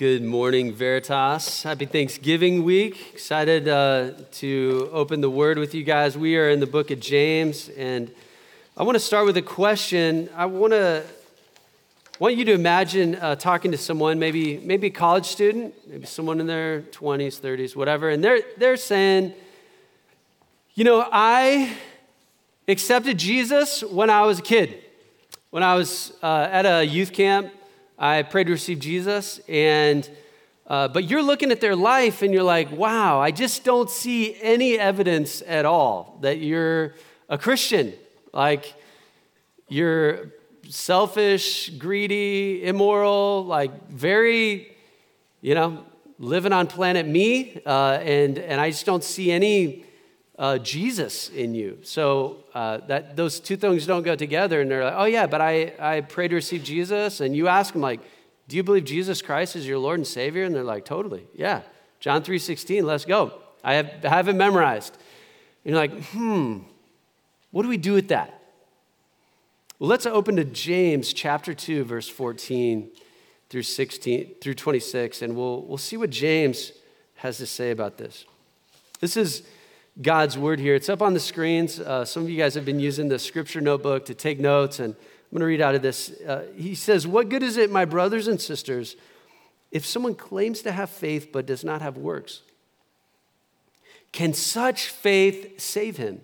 Good morning, Veritas. Happy Thanksgiving week. Excited uh, to open the word with you guys. We are in the book of James, and I want to start with a question. I want to want you to imagine uh, talking to someone, maybe maybe a college student, maybe someone in their 20s, 30s, whatever, and they're they're saying, you know, I accepted Jesus when I was a kid. When I was uh, at a youth camp I prayed to receive Jesus, and uh, but you're looking at their life and you're like, wow, I just don't see any evidence at all that you're a Christian. Like, you're selfish, greedy, immoral, like very, you know, living on planet me, uh, and and I just don't see any uh, Jesus in you. So uh, that those two things don't go together. And they're like, oh yeah, but I I pray to receive Jesus, and you ask them like, do you believe Jesus Christ is your Lord and Savior? And they're like, totally, yeah. John three sixteen, let's go. I have, have it memorized. And you're like, hmm, what do we do with that? Well, let's open to James chapter 2, verse 14 through 16 through 26, and we'll, we'll see what James has to say about this. This is God's word here. It's up on the screens. Uh, some of you guys have been using the scripture notebook to take notes, and I'm going to read out of this. Uh, he says, What good is it, my brothers and sisters, if someone claims to have faith but does not have works? Can such faith save him?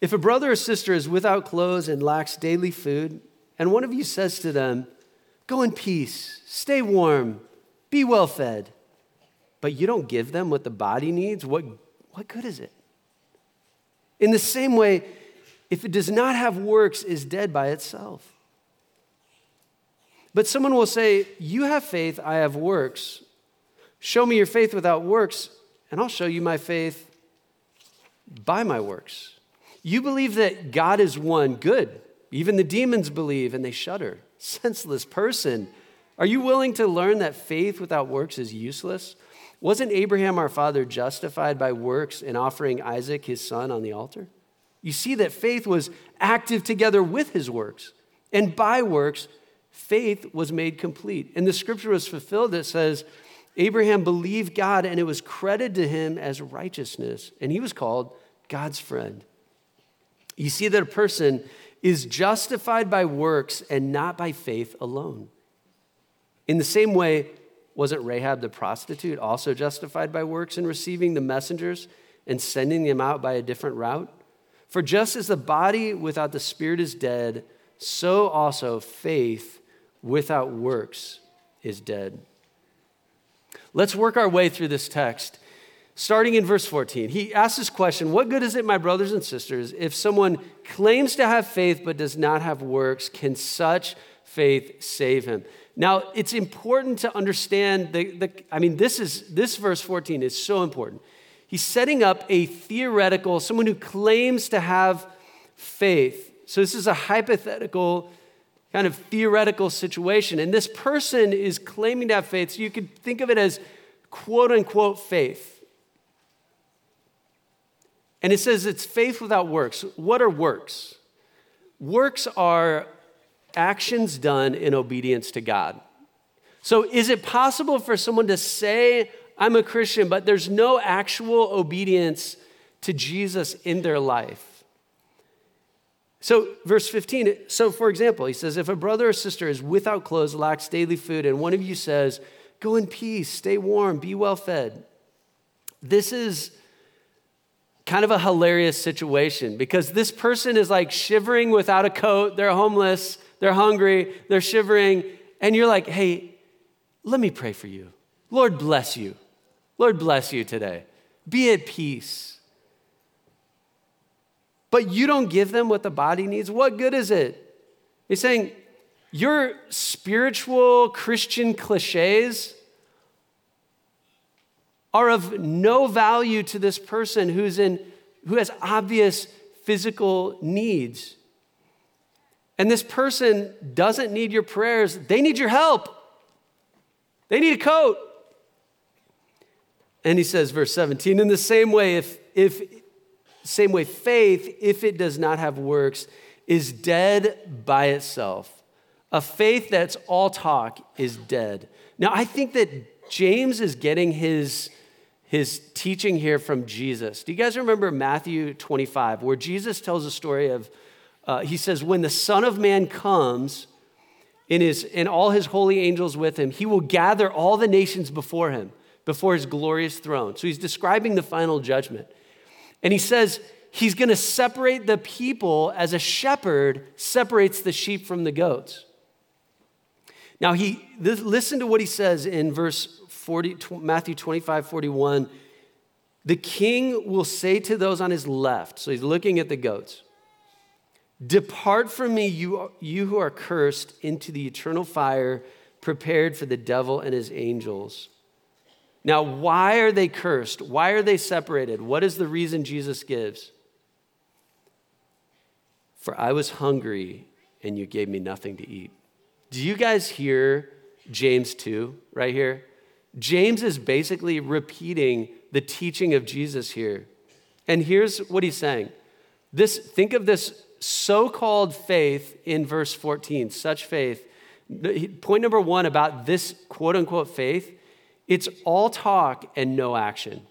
If a brother or sister is without clothes and lacks daily food, and one of you says to them, Go in peace, stay warm, be well fed, but you don't give them what the body needs, what, what good is it? In the same way, if it does not have works, is dead by itself. But someone will say, You have faith, I have works. Show me your faith without works, and I'll show you my faith by my works. You believe that God is one, good. Even the demons believe and they shudder. Senseless person. Are you willing to learn that faith without works is useless? Wasn't Abraham our father justified by works in offering Isaac his son on the altar? You see that faith was active together with his works, and by works, faith was made complete. And the scripture was fulfilled that says, Abraham believed God, and it was credited to him as righteousness, and he was called God's friend. You see that a person is justified by works and not by faith alone. In the same way, wasn't Rahab the prostitute also justified by works in receiving the messengers and sending them out by a different route? For just as the body without the spirit is dead, so also faith without works is dead. Let's work our way through this text. Starting in verse 14, he asks this question What good is it, my brothers and sisters, if someone claims to have faith but does not have works? Can such faith save him? Now, it's important to understand the, the I mean, this is this verse 14 is so important. He's setting up a theoretical, someone who claims to have faith. So this is a hypothetical kind of theoretical situation. And this person is claiming to have faith. So you could think of it as quote unquote faith. And it says it's faith without works. What are works? Works are actions done in obedience to God. So, is it possible for someone to say, I'm a Christian, but there's no actual obedience to Jesus in their life? So, verse 15, so for example, he says, If a brother or sister is without clothes, lacks daily food, and one of you says, Go in peace, stay warm, be well fed. This is kind of a hilarious situation because this person is like shivering without a coat, they're homeless, they're hungry, they're shivering, and you're like, hey, let me pray for you. Lord bless you. Lord bless you today. Be at peace. But you don't give them what the body needs. What good is it? He's saying, your spiritual Christian cliches are of no value to this person who's in, who has obvious physical needs. And this person doesn't need your prayers, they need your help. They need a coat. And he says, verse 17, in the same way, if, if same way, faith, if it does not have works, is dead by itself. A faith that's all talk is dead. Now, I think that James is getting his, his teaching here from Jesus. Do you guys remember Matthew 25, where Jesus tells a story of, uh, he says, When the Son of Man comes, in his, and all his holy angels with him, he will gather all the nations before him, before his glorious throne. So he's describing the final judgment. And he says, he's going to separate the people as a shepherd separates the sheep from the goats. Now, he, listen to what he says in verse 40, Matthew 25, 41. The king will say to those on his left, so he's looking at the goats, Depart from me, you, you who are cursed, into the eternal fire prepared for the devil and his angels. Now, why are they cursed? Why are they separated? What is the reason Jesus gives? For I was hungry and you gave me nothing to eat. Do you guys hear James 2 right here? James is basically repeating the teaching of Jesus here. And here's what he's saying. This think of this so-called faith in verse 14, such faith. Point number 1 about this quote unquote faith, it's all talk and no action.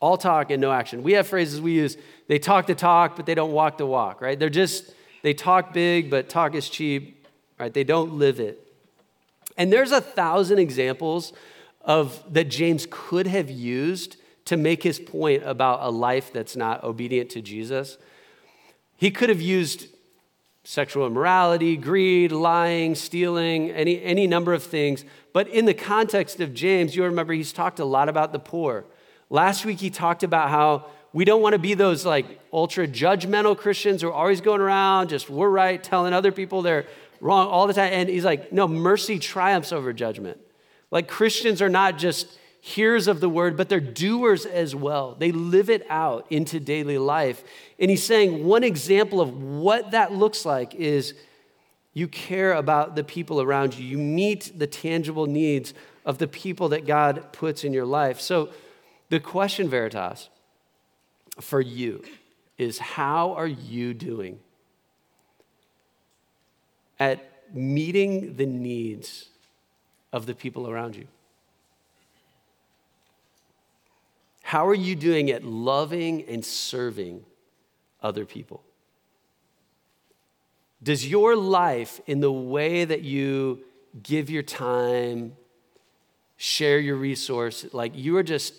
All talk and no action. We have phrases we use they talk the talk, but they don't walk the walk, right? They're just, they talk big, but talk is cheap, right? They don't live it. And there's a thousand examples of that James could have used to make his point about a life that's not obedient to Jesus. He could have used sexual immorality, greed, lying, stealing, any, any number of things. But in the context of James, you remember he's talked a lot about the poor. Last week, he talked about how we don't want to be those like ultra judgmental Christians who are always going around just we're right, telling other people they're wrong all the time. And he's like, no, mercy triumphs over judgment. Like Christians are not just hearers of the word, but they're doers as well. They live it out into daily life. And he's saying one example of what that looks like is you care about the people around you, you meet the tangible needs of the people that God puts in your life. So, the question, Veritas, for you is how are you doing at meeting the needs of the people around you? How are you doing at loving and serving other people? Does your life, in the way that you give your time, share your resource, like you are just,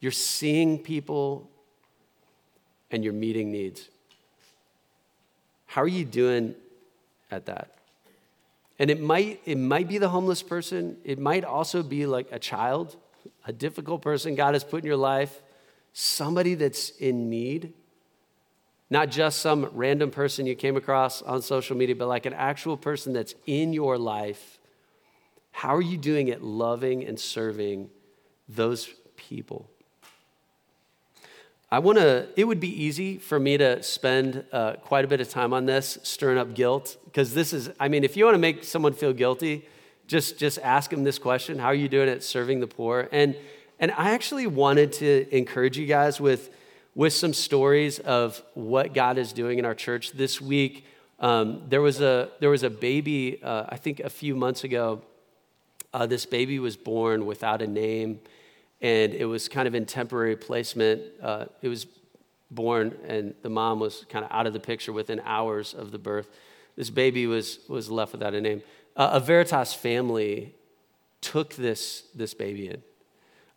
you're seeing people and you're meeting needs. How are you doing at that? And it might, it might be the homeless person. It might also be like a child, a difficult person God has put in your life, somebody that's in need. Not just some random person you came across on social media, but like an actual person that's in your life. How are you doing it loving and serving those people? I want to, it would be easy for me to spend uh, quite a bit of time on this, stirring up guilt, because this is, I mean, if you want to make someone feel guilty, just, just ask them this question How are you doing at serving the poor? And, and I actually wanted to encourage you guys with, with some stories of what God is doing in our church. This week, um, there, was a, there was a baby, uh, I think a few months ago. Uh, this baby was born without a name and it was kind of in temporary placement. Uh, it was born, and the mom was kind of out of the picture within hours of the birth. This baby was, was left without a name. Uh, a Veritas family took this, this baby in.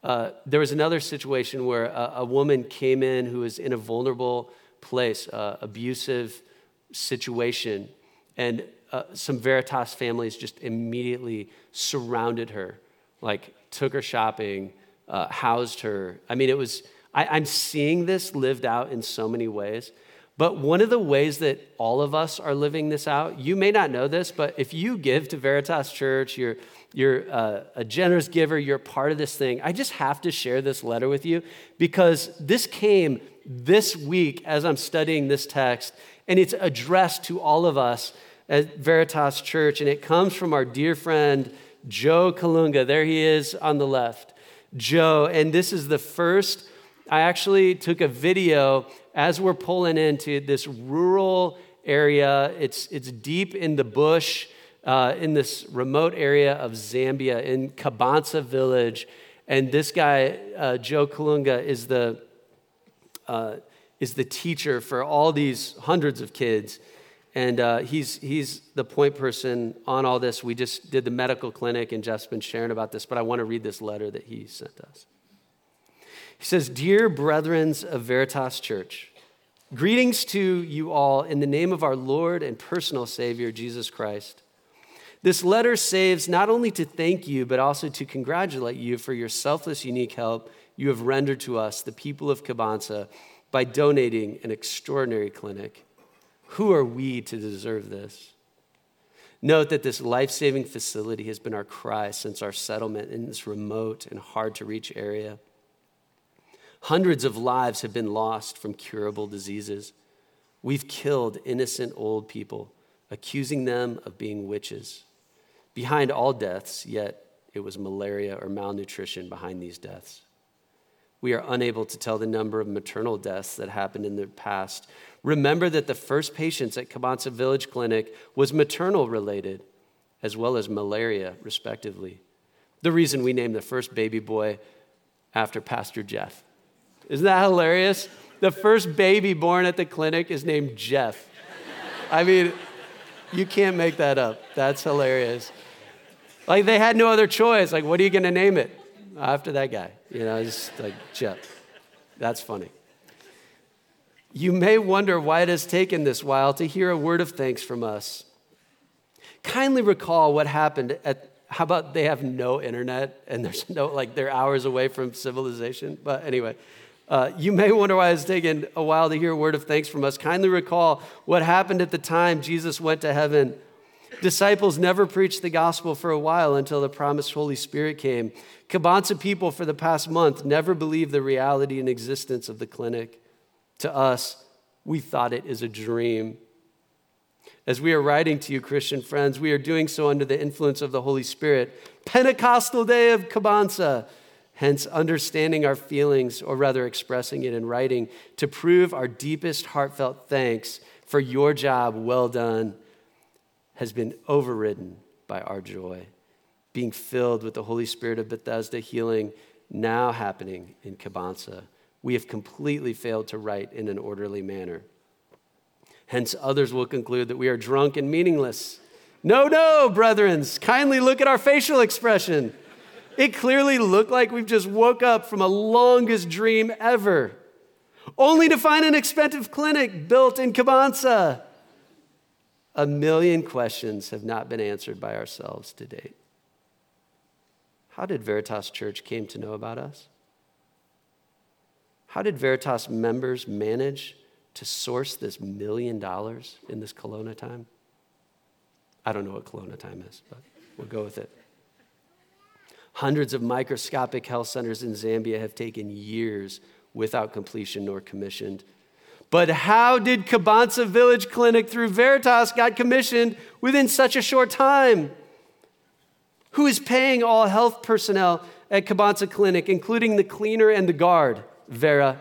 Uh, there was another situation where a, a, woman came in who was in a vulnerable place, uh, abusive situation, and uh, some Veritas families just immediately surrounded her, like took her shopping, uh, housed her. I mean, it was, I, I'm seeing this lived out in so many ways. But one of the ways that all of us are living this out, you may not know this, but if you give to Veritas Church, you're, you're uh, a generous giver, you're part of this thing. I just have to share this letter with you because this came this week as I'm studying this text, and it's addressed to all of us at Veritas Church, and it comes from our dear friend Joe Kalunga. There he is on the left. Joe. And this is the first, I actually took a video as we're pulling into this rural area. It's, it's deep in the bush uh, in this remote area of Zambia in Kabansa village. And this guy, uh, Joe Kalunga, is the, uh, is the teacher for all these hundreds of kids. And uh, he's, he's the point person on all this. We just did the medical clinic, and Jeff's been sharing about this, but I want to read this letter that he sent us. He says, Dear brethren of Veritas Church, greetings to you all in the name of our Lord and personal Savior, Jesus Christ. This letter saves not only to thank you, but also to congratulate you for your selfless, unique help you have rendered to us, the people of Kabansa, by donating an extraordinary clinic. Who are we to deserve this? Note that this life saving facility has been our cry since our settlement in this remote and hard to reach area. Hundreds of lives have been lost from curable diseases. We've killed innocent old people, accusing them of being witches. Behind all deaths, yet it was malaria or malnutrition behind these deaths. We are unable to tell the number of maternal deaths that happened in the past. Remember that the first patients at Kabansa Village Clinic was maternal related, as well as malaria, respectively. The reason we named the first baby boy after Pastor Jeff. Isn't that hilarious? The first baby born at the clinic is named Jeff. I mean, you can't make that up. That's hilarious. Like they had no other choice. Like, what are you going to name it after that guy? You know, just like Jeff. That's funny. You may wonder why it has taken this while to hear a word of thanks from us. Kindly recall what happened at how about they have no internet and there's no like they're hours away from civilization but anyway uh, you may wonder why it's taken a while to hear a word of thanks from us kindly recall what happened at the time jesus went to heaven Disciples never preached the gospel for a while until the promised Holy Spirit came. Kabansa people for the past month never believed the reality and existence of the clinic. To us, we thought it is a dream. As we are writing to you, Christian friends, we are doing so under the influence of the Holy Spirit. Pentecostal day of Kabansa, hence understanding our feelings, or rather expressing it in writing, to prove our deepest heartfelt thanks for your job well done has been overridden by our joy, being filled with the Holy Spirit of Bethesda healing now happening in Kabansa. We have completely failed to write in an orderly manner. Hence, others will conclude that we are drunk and meaningless. No, no, brethren, kindly look at our facial expression. It clearly looked like we've just woke up from a longest dream ever, only to find an expensive clinic built in Kabansa. A million questions have not been answered by ourselves to date. How did Veritas Church came to know about us? How did Veritas members manage to source this million dollars in this Kelowna time? I don't know what Kelowna time is, but we'll go with it. Hundreds of microscopic health centers in Zambia have taken years without completion nor commissioned but how did Kabansa Village Clinic through Veritas got commissioned within such a short time? Who is paying all health personnel at Kabansa Clinic, including the cleaner and the guard? Vera.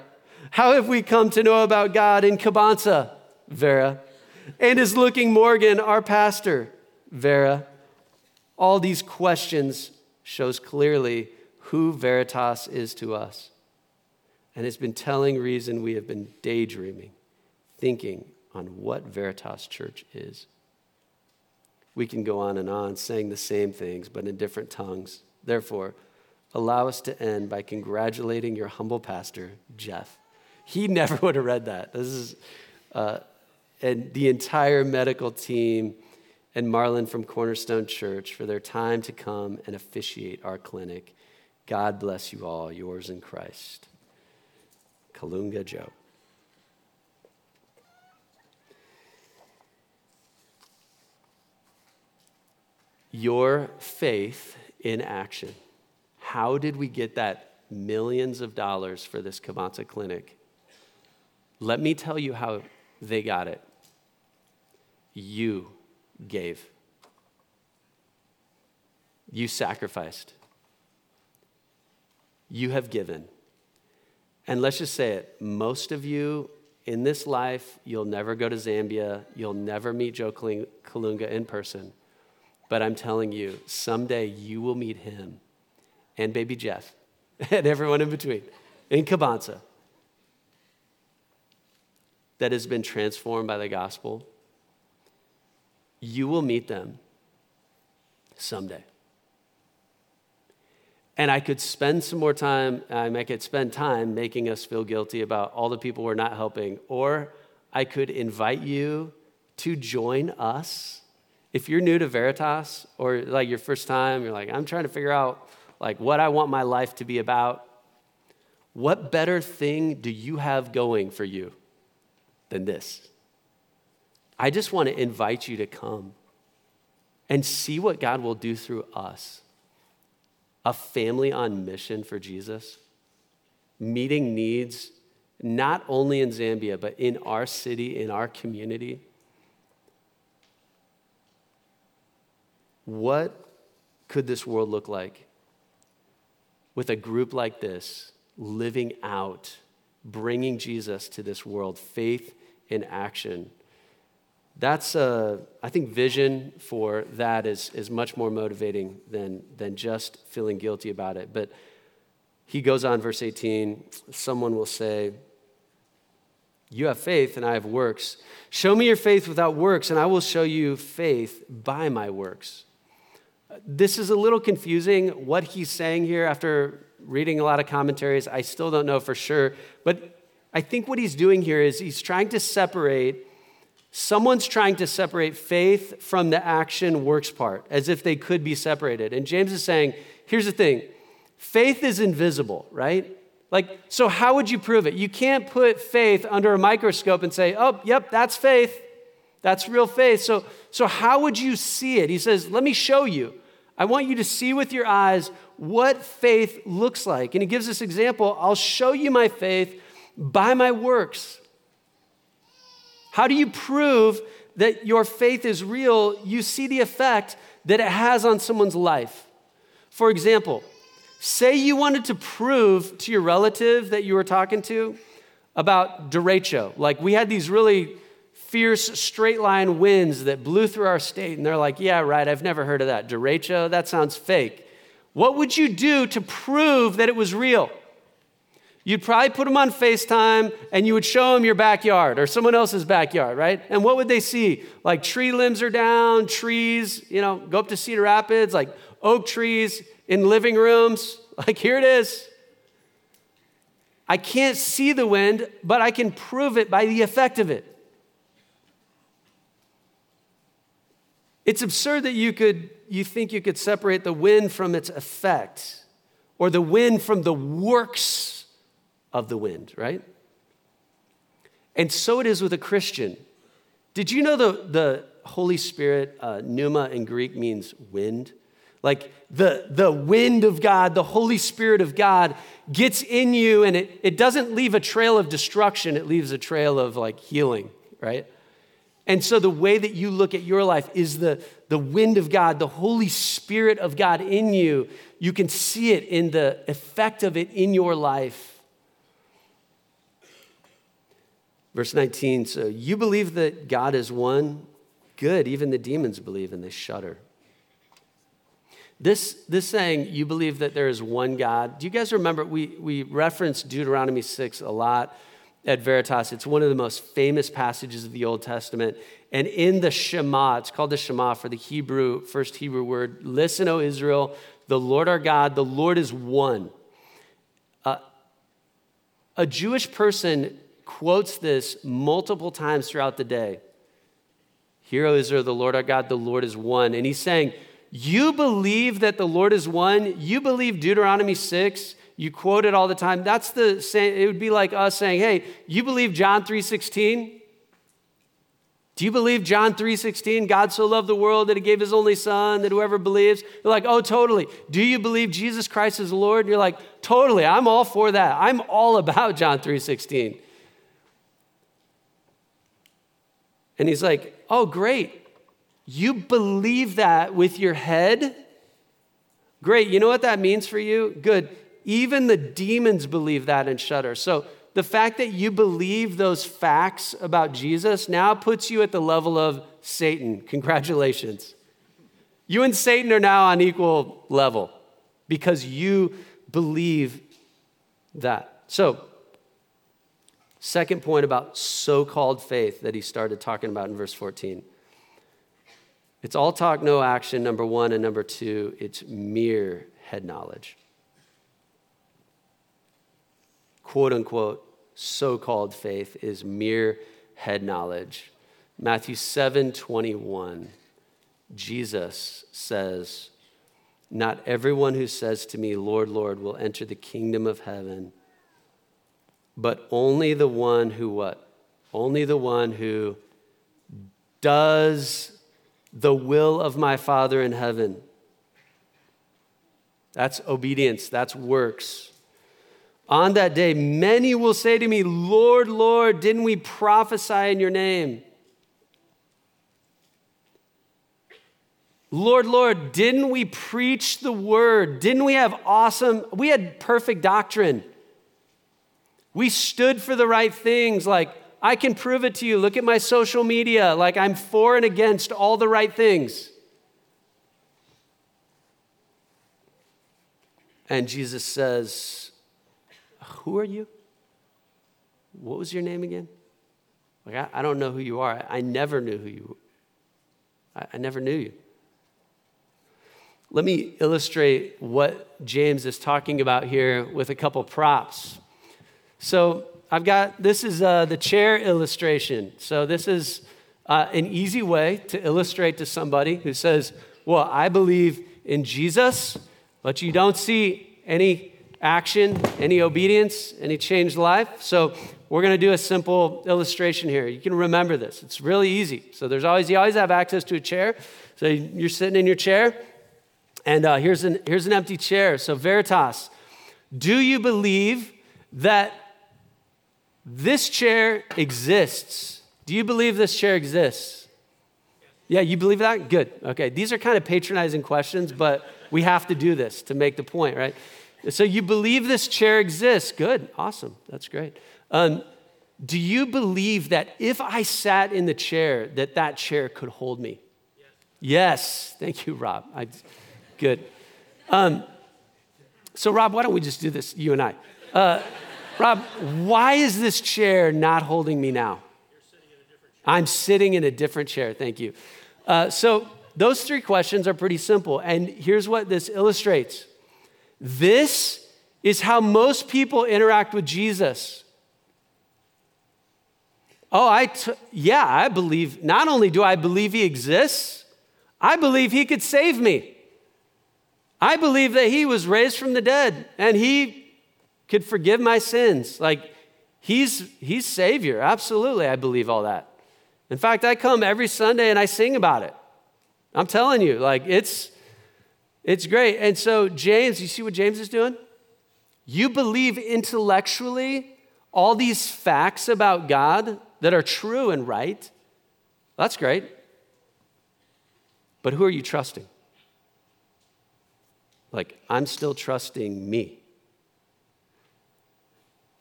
How have we come to know about God in Kabansa? Vera. And is Looking Morgan our pastor? Vera. All these questions shows clearly who Veritas is to us. And it's been telling reason we have been daydreaming, thinking on what Veritas Church is. We can go on and on saying the same things, but in different tongues. Therefore, allow us to end by congratulating your humble pastor, Jeff. He never would have read that. This is, uh, and the entire medical team and Marlon from Cornerstone Church for their time to come and officiate our clinic. God bless you all, yours in Christ. Kalunga Joe. Your faith in action. How did we get that millions of dollars for this Kabansa clinic? Let me tell you how they got it. You gave. You sacrificed. You have given. And let's just say it most of you in this life, you'll never go to Zambia, you'll never meet Joe Kalunga in person. But I'm telling you, someday you will meet him and baby Jeff and everyone in between in Kabansa that has been transformed by the gospel. You will meet them someday. And I could spend some more time, I could spend time making us feel guilty about all the people we're not helping, or I could invite you to join us. If you're new to Veritas or like your first time, you're like, I'm trying to figure out like what I want my life to be about. What better thing do you have going for you than this? I just want to invite you to come and see what God will do through us a family on mission for Jesus, meeting needs not only in Zambia, but in our city, in our community. What could this world look like with a group like this living out, bringing Jesus to this world, faith in action? That's a, I think vision for that is, is much more motivating than, than just feeling guilty about it. But he goes on, verse 18, someone will say, You have faith and I have works. Show me your faith without works, and I will show you faith by my works. This is a little confusing what he's saying here after reading a lot of commentaries. I still don't know for sure, but I think what he's doing here is he's trying to separate Someone's trying to separate faith from the action works part, as if they could be separated. And James is saying, here's the thing faith is invisible, right? Like, so how would you prove it? You can't put faith under a microscope and say, oh, yep, that's faith. That's real faith. So, so how would you see it? He says, let me show you. I want you to see with your eyes what faith looks like. And he gives this example I'll show you my faith by my works. How do you prove that your faith is real? You see the effect that it has on someone's life. For example, say you wanted to prove to your relative that you were talking to about derecho. Like we had these really fierce straight line winds that blew through our state, and they're like, yeah, right, I've never heard of that. Derecho, that sounds fake. What would you do to prove that it was real? You'd probably put them on FaceTime and you would show them your backyard or someone else's backyard, right? And what would they see? Like tree limbs are down, trees, you know, go up to Cedar Rapids, like oak trees in living rooms. Like, here it is. I can't see the wind, but I can prove it by the effect of it. It's absurd that you could you think you could separate the wind from its effect or the wind from the works of the wind, right? And so it is with a Christian. Did you know the, the Holy Spirit, uh, pneuma in Greek means wind? Like the, the wind of God, the Holy Spirit of God gets in you and it, it doesn't leave a trail of destruction, it leaves a trail of like healing, right? And so the way that you look at your life is the, the wind of God, the Holy Spirit of God in you. You can see it in the effect of it in your life. Verse 19 So you believe that God is one? Good. Even the demons believe and they shudder. This, this saying, you believe that there is one God. Do you guys remember? We, we reference Deuteronomy 6 a lot at Veritas. It's one of the most famous passages of the Old Testament. And in the Shema, it's called the Shema for the Hebrew, first Hebrew word listen, O Israel, the Lord our God, the Lord is one. Uh, a Jewish person quotes this multiple times throughout the day. Hear, O Israel, the Lord our God, the Lord is one. And he's saying, You believe that the Lord is one? You believe Deuteronomy 6? You quote it all the time. That's the same, it would be like us saying, Hey, you believe John 3:16? Do you believe John 3:16, God so loved the world that he gave his only son that whoever believes? You're like, "Oh, totally." Do you believe Jesus Christ is Lord? And You're like, "Totally. I'm all for that. I'm all about John three 3:16." And he's like, Oh, great. You believe that with your head? Great. You know what that means for you? Good. Even the demons believe that and shudder. So the fact that you believe those facts about Jesus now puts you at the level of Satan. Congratulations. You and Satan are now on equal level because you believe that. So, second point about so called faith that he started talking about in verse 14. It's all talk, no action, number one. And number two, it's mere head knowledge. Quote unquote, so called faith is mere head knowledge. Matthew 7 21, Jesus says, Not everyone who says to me, Lord, Lord, will enter the kingdom of heaven, but only the one who what? Only the one who does the will of my Father in heaven. That's obedience, that's works. On that day, many will say to me, Lord, Lord, didn't we prophesy in your name? Lord, Lord, didn't we preach the word? Didn't we have awesome, we had perfect doctrine. We stood for the right things like I can prove it to you. Look at my social media. Like I'm for and against all the right things. And Jesus says, Who are you? What was your name again? Like, I, I don't know who you are. I, I never knew who you I, I never knew you. Let me illustrate what James is talking about here with a couple props. So, I've got this is uh, the chair illustration. So, this is uh, an easy way to illustrate to somebody who says, Well, I believe in Jesus, but you don't see any action, any obedience, any changed life. So, we're going to do a simple illustration here. You can remember this. It's really easy. So, there's always, you always have access to a chair. So, you're sitting in your chair, and uh, here's, an, here's an empty chair. So, Veritas, do you believe that this chair exists. Do you believe this chair exists? Yeah, you believe that? Good. Okay. These are kind of patronizing questions, but we have to do this to make the point, right? So you believe this chair exists. Good. Awesome. That's great. Um, do you believe that if I sat in the chair, that that chair could hold me? Yes. yes. Thank you, Rob. I, good. Um, so, Rob, why don't we just do this, you and I? Uh, Rob, why is this chair not holding me now? I'm sitting in a different chair. Thank you. Uh, so, those three questions are pretty simple. And here's what this illustrates this is how most people interact with Jesus. Oh, I t- yeah, I believe, not only do I believe he exists, I believe he could save me. I believe that he was raised from the dead and he could forgive my sins. Like, he's, he's Savior. Absolutely, I believe all that. In fact, I come every Sunday and I sing about it. I'm telling you, like, it's, it's great. And so, James, you see what James is doing? You believe intellectually all these facts about God that are true and right. That's great. But who are you trusting? Like, I'm still trusting me.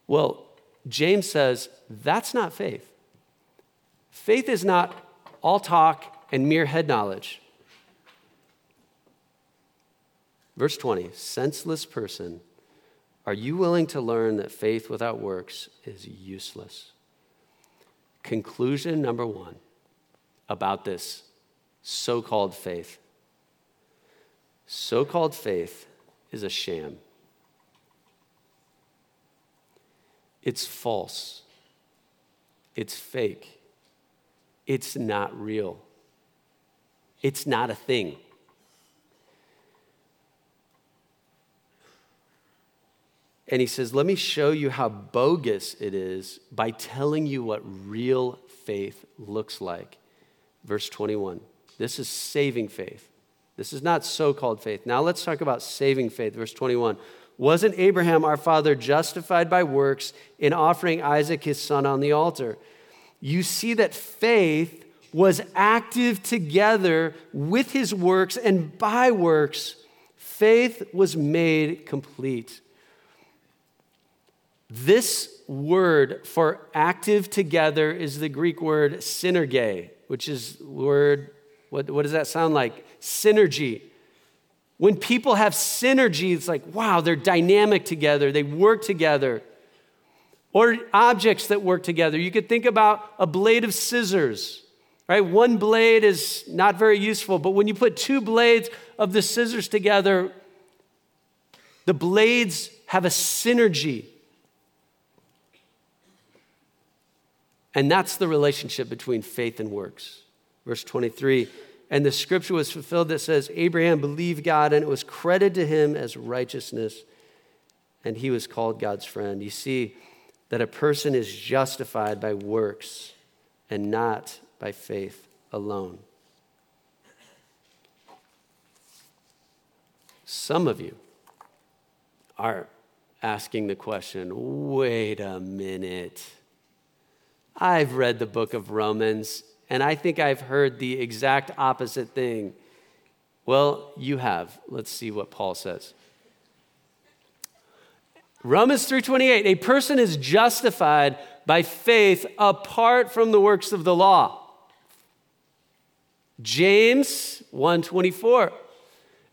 Well, James says that's not faith. Faith is not all talk and mere head knowledge. Verse 20 senseless person, are you willing to learn that faith without works is useless? Conclusion number one about this so called faith so called faith is a sham. It's false. It's fake. It's not real. It's not a thing. And he says, Let me show you how bogus it is by telling you what real faith looks like. Verse 21. This is saving faith. This is not so called faith. Now let's talk about saving faith. Verse 21. Wasn't Abraham, our father, justified by works in offering Isaac his son on the altar? You see that faith was active together with his works, and by works, faith was made complete. This word for active together is the Greek word synerge, which is word, what, what does that sound like? Synergy. When people have synergy, it's like, wow, they're dynamic together, they work together. Or objects that work together. You could think about a blade of scissors, right? One blade is not very useful, but when you put two blades of the scissors together, the blades have a synergy. And that's the relationship between faith and works. Verse 23 And the scripture was fulfilled that says, Abraham believed God, and it was credited to him as righteousness, and he was called God's friend. You see, that a person is justified by works and not by faith alone. Some of you are asking the question wait a minute. I've read the book of Romans and I think I've heard the exact opposite thing. Well, you have. Let's see what Paul says. Romans 3:28 a person is justified by faith apart from the works of the law. James 1:24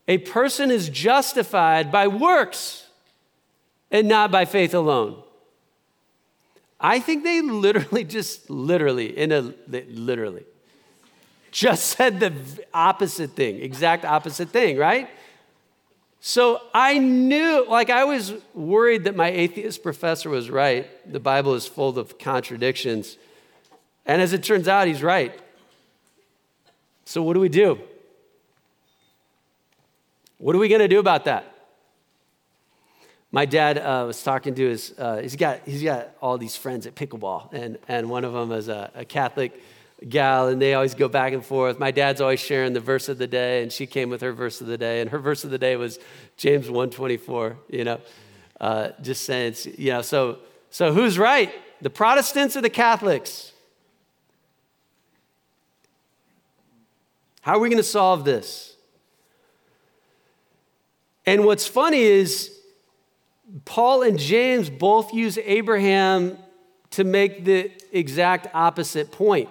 a person is justified by works and not by faith alone. I think they literally just literally in a literally just said the opposite thing, exact opposite thing, right? So I knew, like, I was worried that my atheist professor was right. The Bible is full of contradictions. And as it turns out, he's right. So, what do we do? What are we going to do about that? My dad uh, was talking to his, uh, he's, got, he's got all these friends at pickleball, and, and one of them is a, a Catholic gal, and they always go back and forth. My dad's always sharing the verse of the day, and she came with her verse of the day, and her verse of the day was James 124, you know, uh, just saying, you know, so, so who's right? The Protestants or the Catholics? How are we going to solve this? And what's funny is Paul and James both use Abraham to make the exact opposite point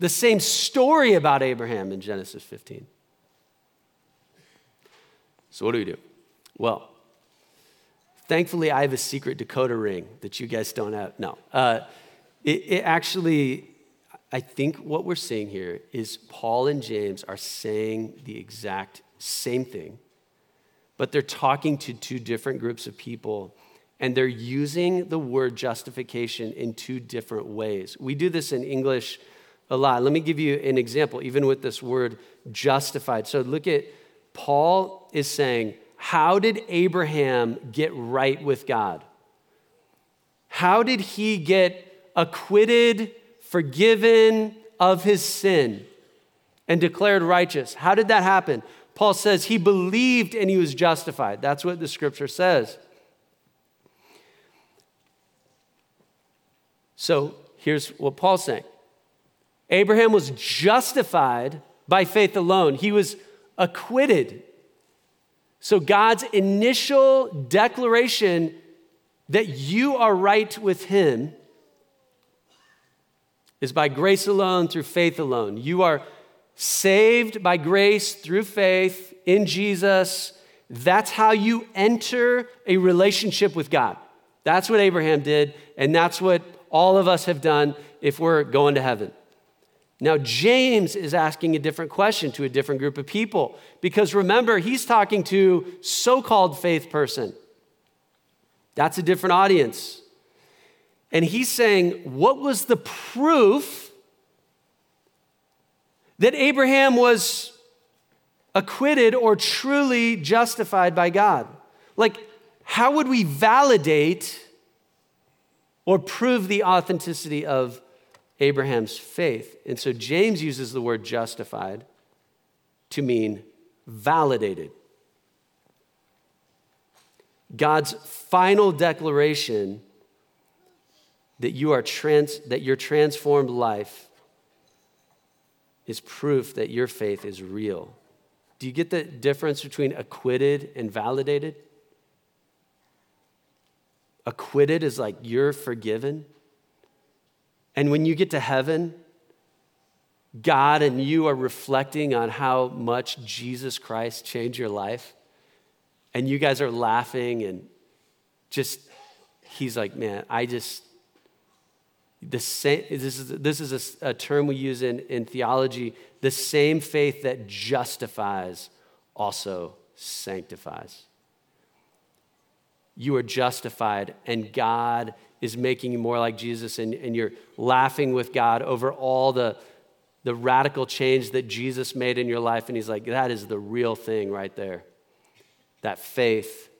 the same story about Abraham in Genesis 15. So, what do we do? Well, thankfully, I have a secret decoder ring that you guys don't have. No. Uh, it, it actually, I think what we're seeing here is Paul and James are saying the exact same thing, but they're talking to two different groups of people and they're using the word justification in two different ways. We do this in English a lot. Let me give you an example, even with this word justified. So look at Paul is saying, How did Abraham get right with God? How did he get acquitted, forgiven of his sin, and declared righteous? How did that happen? Paul says he believed and he was justified. That's what the scripture says. So here's what Paul's saying Abraham was justified by faith alone, he was acquitted. So, God's initial declaration that you are right with Him is by grace alone, through faith alone. You are saved by grace through faith in Jesus. That's how you enter a relationship with God. That's what Abraham did, and that's what all of us have done if we're going to heaven. Now, James is asking a different question to a different group of people because remember, he's talking to so called faith person. That's a different audience. And he's saying, What was the proof that Abraham was acquitted or truly justified by God? Like, how would we validate or prove the authenticity of Abraham's faith. And so James uses the word justified to mean validated. God's final declaration that you are trans, that your transformed life is proof that your faith is real. Do you get the difference between acquitted and validated? acquitted is like you're forgiven. And when you get to heaven, God and you are reflecting on how much Jesus Christ changed your life. And you guys are laughing and just, he's like, man, I just, the same, this is, this is a, a term we use in, in theology. The same faith that justifies also sanctifies. You are justified, and God is making you more like Jesus, and, and you're laughing with God over all the, the radical change that Jesus made in your life. And He's like, that is the real thing right there. That faith.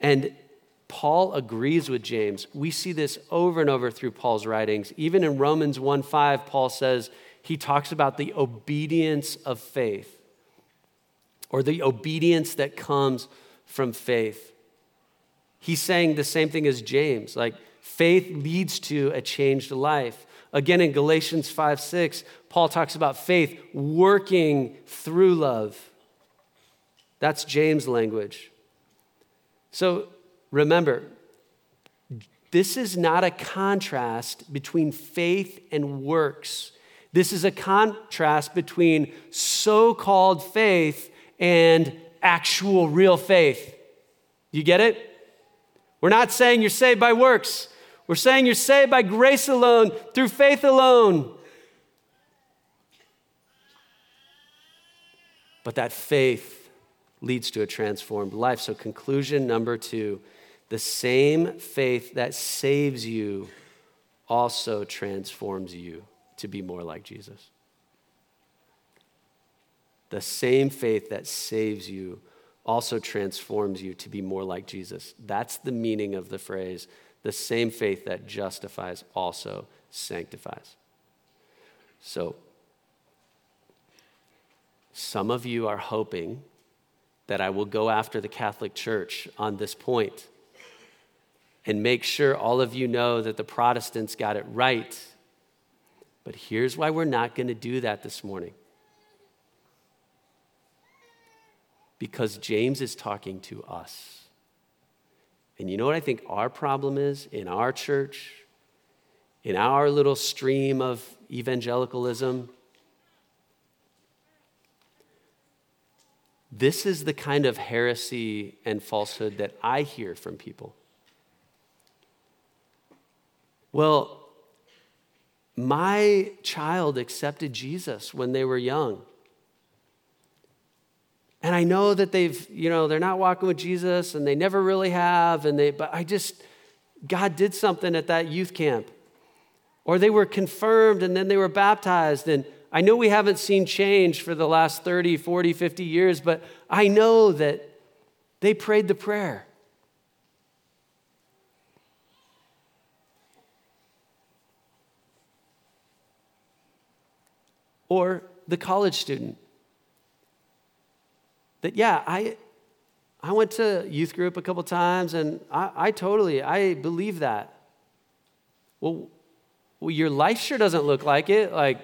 And Paul agrees with James. We see this over and over through Paul's writings. Even in Romans 1 5, Paul says, he talks about the obedience of faith or the obedience that comes from faith. He's saying the same thing as James like, faith leads to a changed life. Again, in Galatians 5 6, Paul talks about faith working through love. That's James' language. So remember, this is not a contrast between faith and works. This is a contrast between so called faith and actual real faith. You get it? We're not saying you're saved by works. We're saying you're saved by grace alone, through faith alone. But that faith leads to a transformed life. So, conclusion number two the same faith that saves you also transforms you to be more like Jesus. The same faith that saves you also transforms you to be more like Jesus. That's the meaning of the phrase the same faith that justifies also sanctifies. So, some of you are hoping that I will go after the Catholic Church on this point and make sure all of you know that the Protestants got it right. But here's why we're not going to do that this morning. because James is talking to us. And you know what I think our problem is in our church, in our little stream of evangelicalism? This is the kind of heresy and falsehood that I hear from people. Well, my child accepted Jesus when they were young. And I know that they've, you know, they're not walking with Jesus and they never really have. And they, but I just, God did something at that youth camp. Or they were confirmed and then they were baptized. And I know we haven't seen change for the last 30, 40, 50 years, but I know that they prayed the prayer. Or the college student that, yeah, I, I went to youth group a couple times and I, I totally, I believe that. Well, well, your life sure doesn't look like it. Like,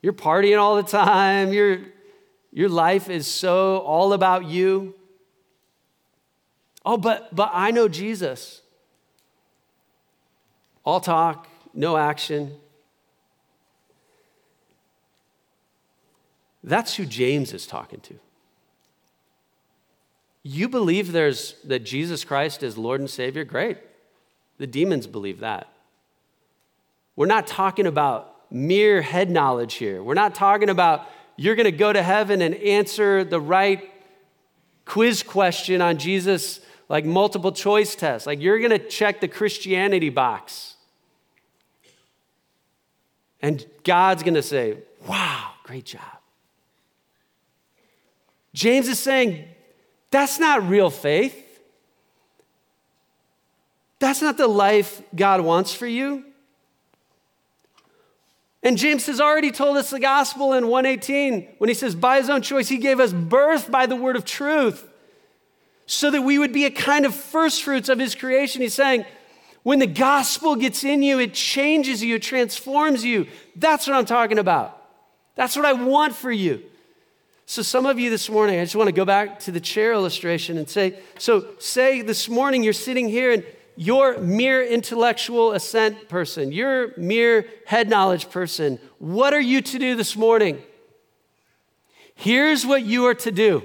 you're partying all the time. Your, your life is so all about you. Oh, but, but I know Jesus. All talk, no action. That's who James is talking to. You believe there's that Jesus Christ is Lord and Savior? Great. The demons believe that. We're not talking about mere head knowledge here. We're not talking about you're going to go to heaven and answer the right quiz question on Jesus like multiple choice test. Like you're going to check the Christianity box. And God's going to say, "Wow, great job." James is saying, that's not real faith. That's not the life God wants for you. And James has already told us the gospel in 118 when he says, by his own choice, he gave us birth by the word of truth so that we would be a kind of first fruits of his creation. He's saying, when the gospel gets in you, it changes you, it transforms you. That's what I'm talking about. That's what I want for you. So, some of you this morning, I just want to go back to the chair illustration and say, so say this morning you're sitting here and you're mere intellectual assent person, you're mere head knowledge person. What are you to do this morning? Here's what you are to do.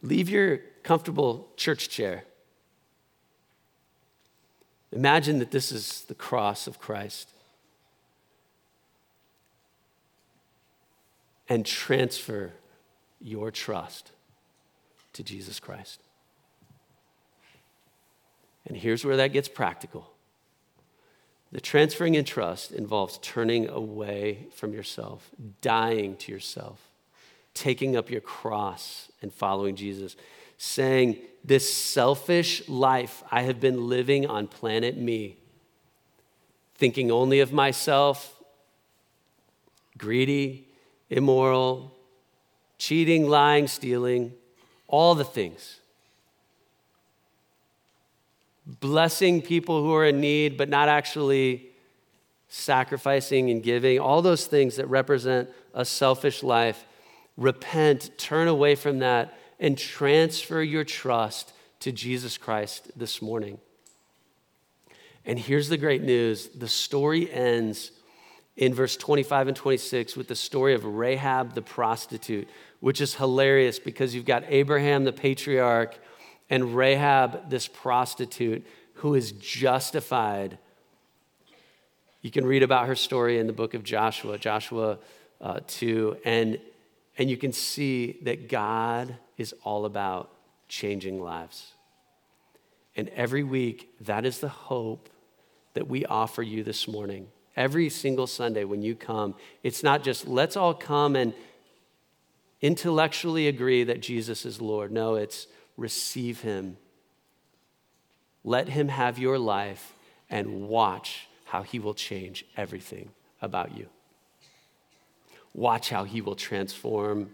Leave your comfortable church chair. Imagine that this is the cross of Christ. And transfer your trust to Jesus Christ. And here's where that gets practical. The transferring in trust involves turning away from yourself, dying to yourself, taking up your cross and following Jesus, saying, This selfish life I have been living on planet me, thinking only of myself, greedy, immoral, cheating, lying, stealing, all the things. Blessing people who are in need, but not actually sacrificing and giving, all those things that represent a selfish life. Repent, turn away from that, and transfer your trust to Jesus Christ this morning. And here's the great news the story ends in verse 25 and 26 with the story of Rahab the prostitute, which is hilarious because you've got Abraham the patriarch and Rahab this prostitute who is justified. You can read about her story in the book of Joshua, Joshua uh, 2, and, and you can see that God is all about changing lives. And every week, that is the hope that we offer you this morning every single Sunday when you come, it's not just let's all come and intellectually agree that Jesus is Lord. No, it's receive him. Let him have your life and watch how he will change everything about you. Watch how he will transform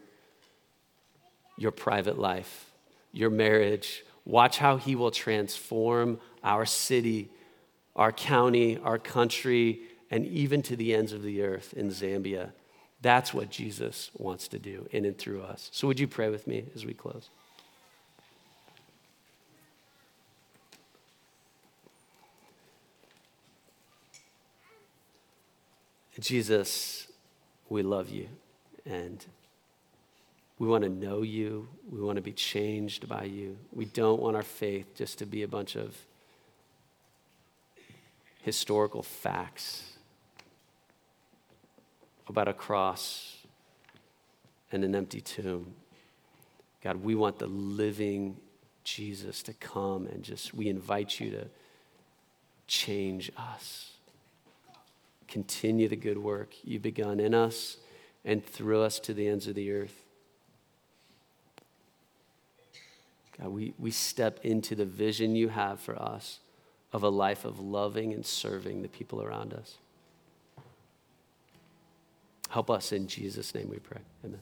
your private life, your marriage. Watch how he will transform our city, our county, our country, and even to the ends of the earth in Zambia. That's what Jesus wants to do in and through us. So, would you pray with me as we close? Jesus, we love you and we want to know you. We want to be changed by you. We don't want our faith just to be a bunch of historical facts about a cross and an empty tomb. God, we want the living Jesus to come and just, we invite you to change us. Continue the good work you've begun in us and through us to the ends of the earth. God, we, we step into the vision you have for us of a life of loving and serving the people around us. Help us in Jesus' name we pray. Amen.